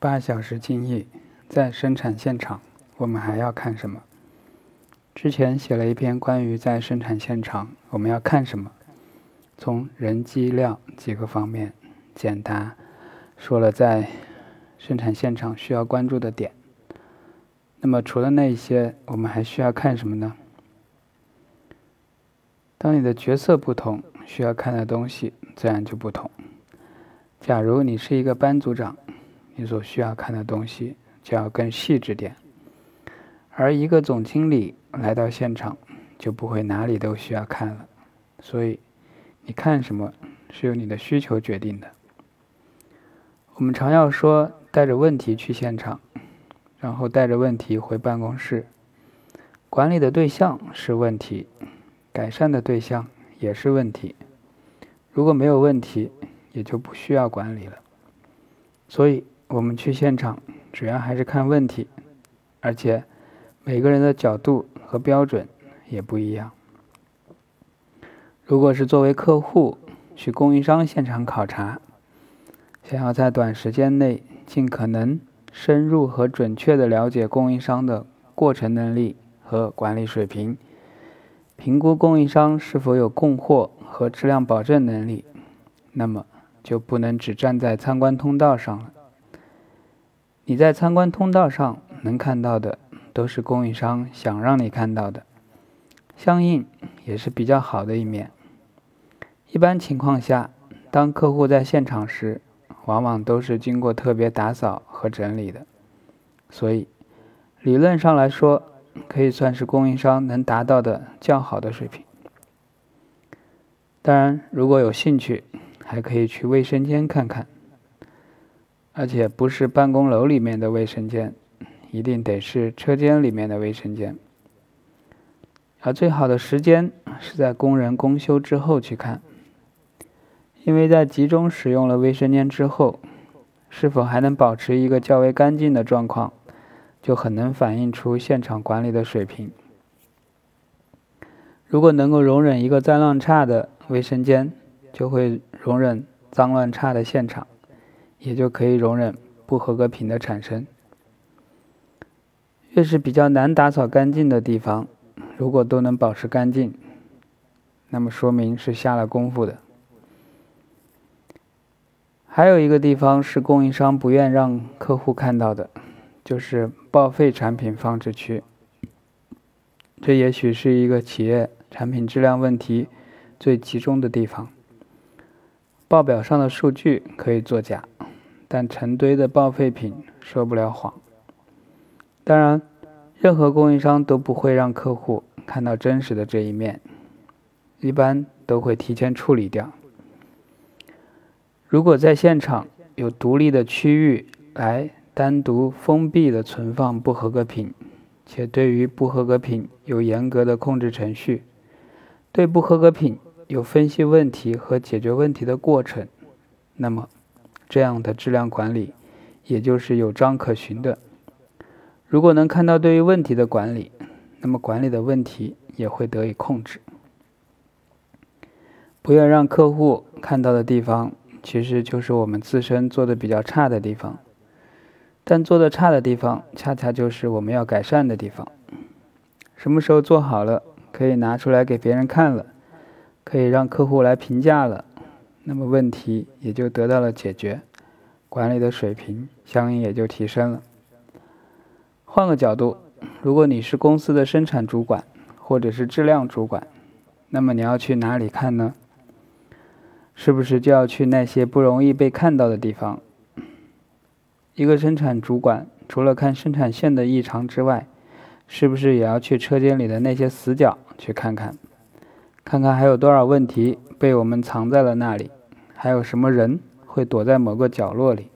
八小时精益，在生产现场，我们还要看什么？之前写了一篇关于在生产现场我们要看什么，从人机料几个方面简答说了在生产现场需要关注的点。那么除了那一些，我们还需要看什么呢？当你的角色不同，需要看的东西自然就不同。假如你是一个班组长，你所需要看的东西就要更细致点；而一个总经理来到现场，就不会哪里都需要看了。所以，你看什么是由你的需求决定的。我们常要说带着问题去现场，然后带着问题回办公室。管理的对象是问题。改善的对象也是问题，如果没有问题，也就不需要管理了。所以，我们去现场主要还是看问题，而且每个人的角度和标准也不一样。如果是作为客户去供应商现场考察，想要在短时间内尽可能深入和准确地了解供应商的过程能力和管理水平。评估供应商是否有供货和质量保证能力，那么就不能只站在参观通道上了。你在参观通道上能看到的，都是供应商想让你看到的，相应也是比较好的一面。一般情况下，当客户在现场时，往往都是经过特别打扫和整理的，所以理论上来说。可以算是供应商能达到的较好的水平。当然，如果有兴趣，还可以去卫生间看看，而且不是办公楼里面的卫生间，一定得是车间里面的卫生间。而最好的时间是在工人公休之后去看，因为在集中使用了卫生间之后，是否还能保持一个较为干净的状况？就很能反映出现场管理的水平。如果能够容忍一个脏乱差的卫生间，就会容忍脏乱差的现场，也就可以容忍不合格品的产生。越是比较难打扫干净的地方，如果都能保持干净，那么说明是下了功夫的。还有一个地方是供应商不愿让客户看到的。就是报废产品放置区，这也许是一个企业产品质量问题最集中的地方。报表上的数据可以作假，但成堆的报废品说不了谎。当然，任何供应商都不会让客户看到真实的这一面，一般都会提前处理掉。如果在现场有独立的区域来。单独封闭的存放不合格品，且对于不合格品有严格的控制程序，对不合格品有分析问题和解决问题的过程，那么这样的质量管理也就是有章可循的。如果能看到对于问题的管理，那么管理的问题也会得以控制。不要让客户看到的地方，其实就是我们自身做的比较差的地方。但做的差的地方，恰恰就是我们要改善的地方。什么时候做好了，可以拿出来给别人看了，可以让客户来评价了，那么问题也就得到了解决，管理的水平相应也就提升了。换个角度，如果你是公司的生产主管或者是质量主管，那么你要去哪里看呢？是不是就要去那些不容易被看到的地方？一个生产主管除了看生产线的异常之外，是不是也要去车间里的那些死角去看看，看看还有多少问题被我们藏在了那里，还有什么人会躲在某个角落里？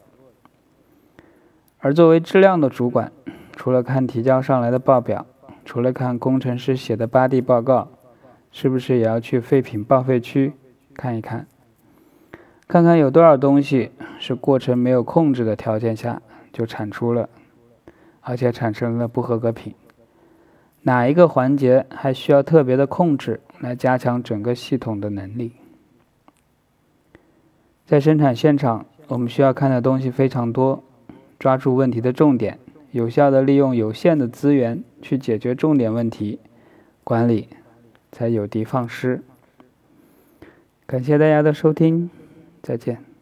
而作为质量的主管，除了看提交上来的报表，除了看工程师写的八 D 报告，是不是也要去废品报废区看一看？看看有多少东西是过程没有控制的条件下就产出了，而且产生了不合格品。哪一个环节还需要特别的控制来加强整个系统的能力？在生产现场，我们需要看的东西非常多，抓住问题的重点，有效的利用有限的资源去解决重点问题，管理才有的放矢。感谢大家的收听，再见。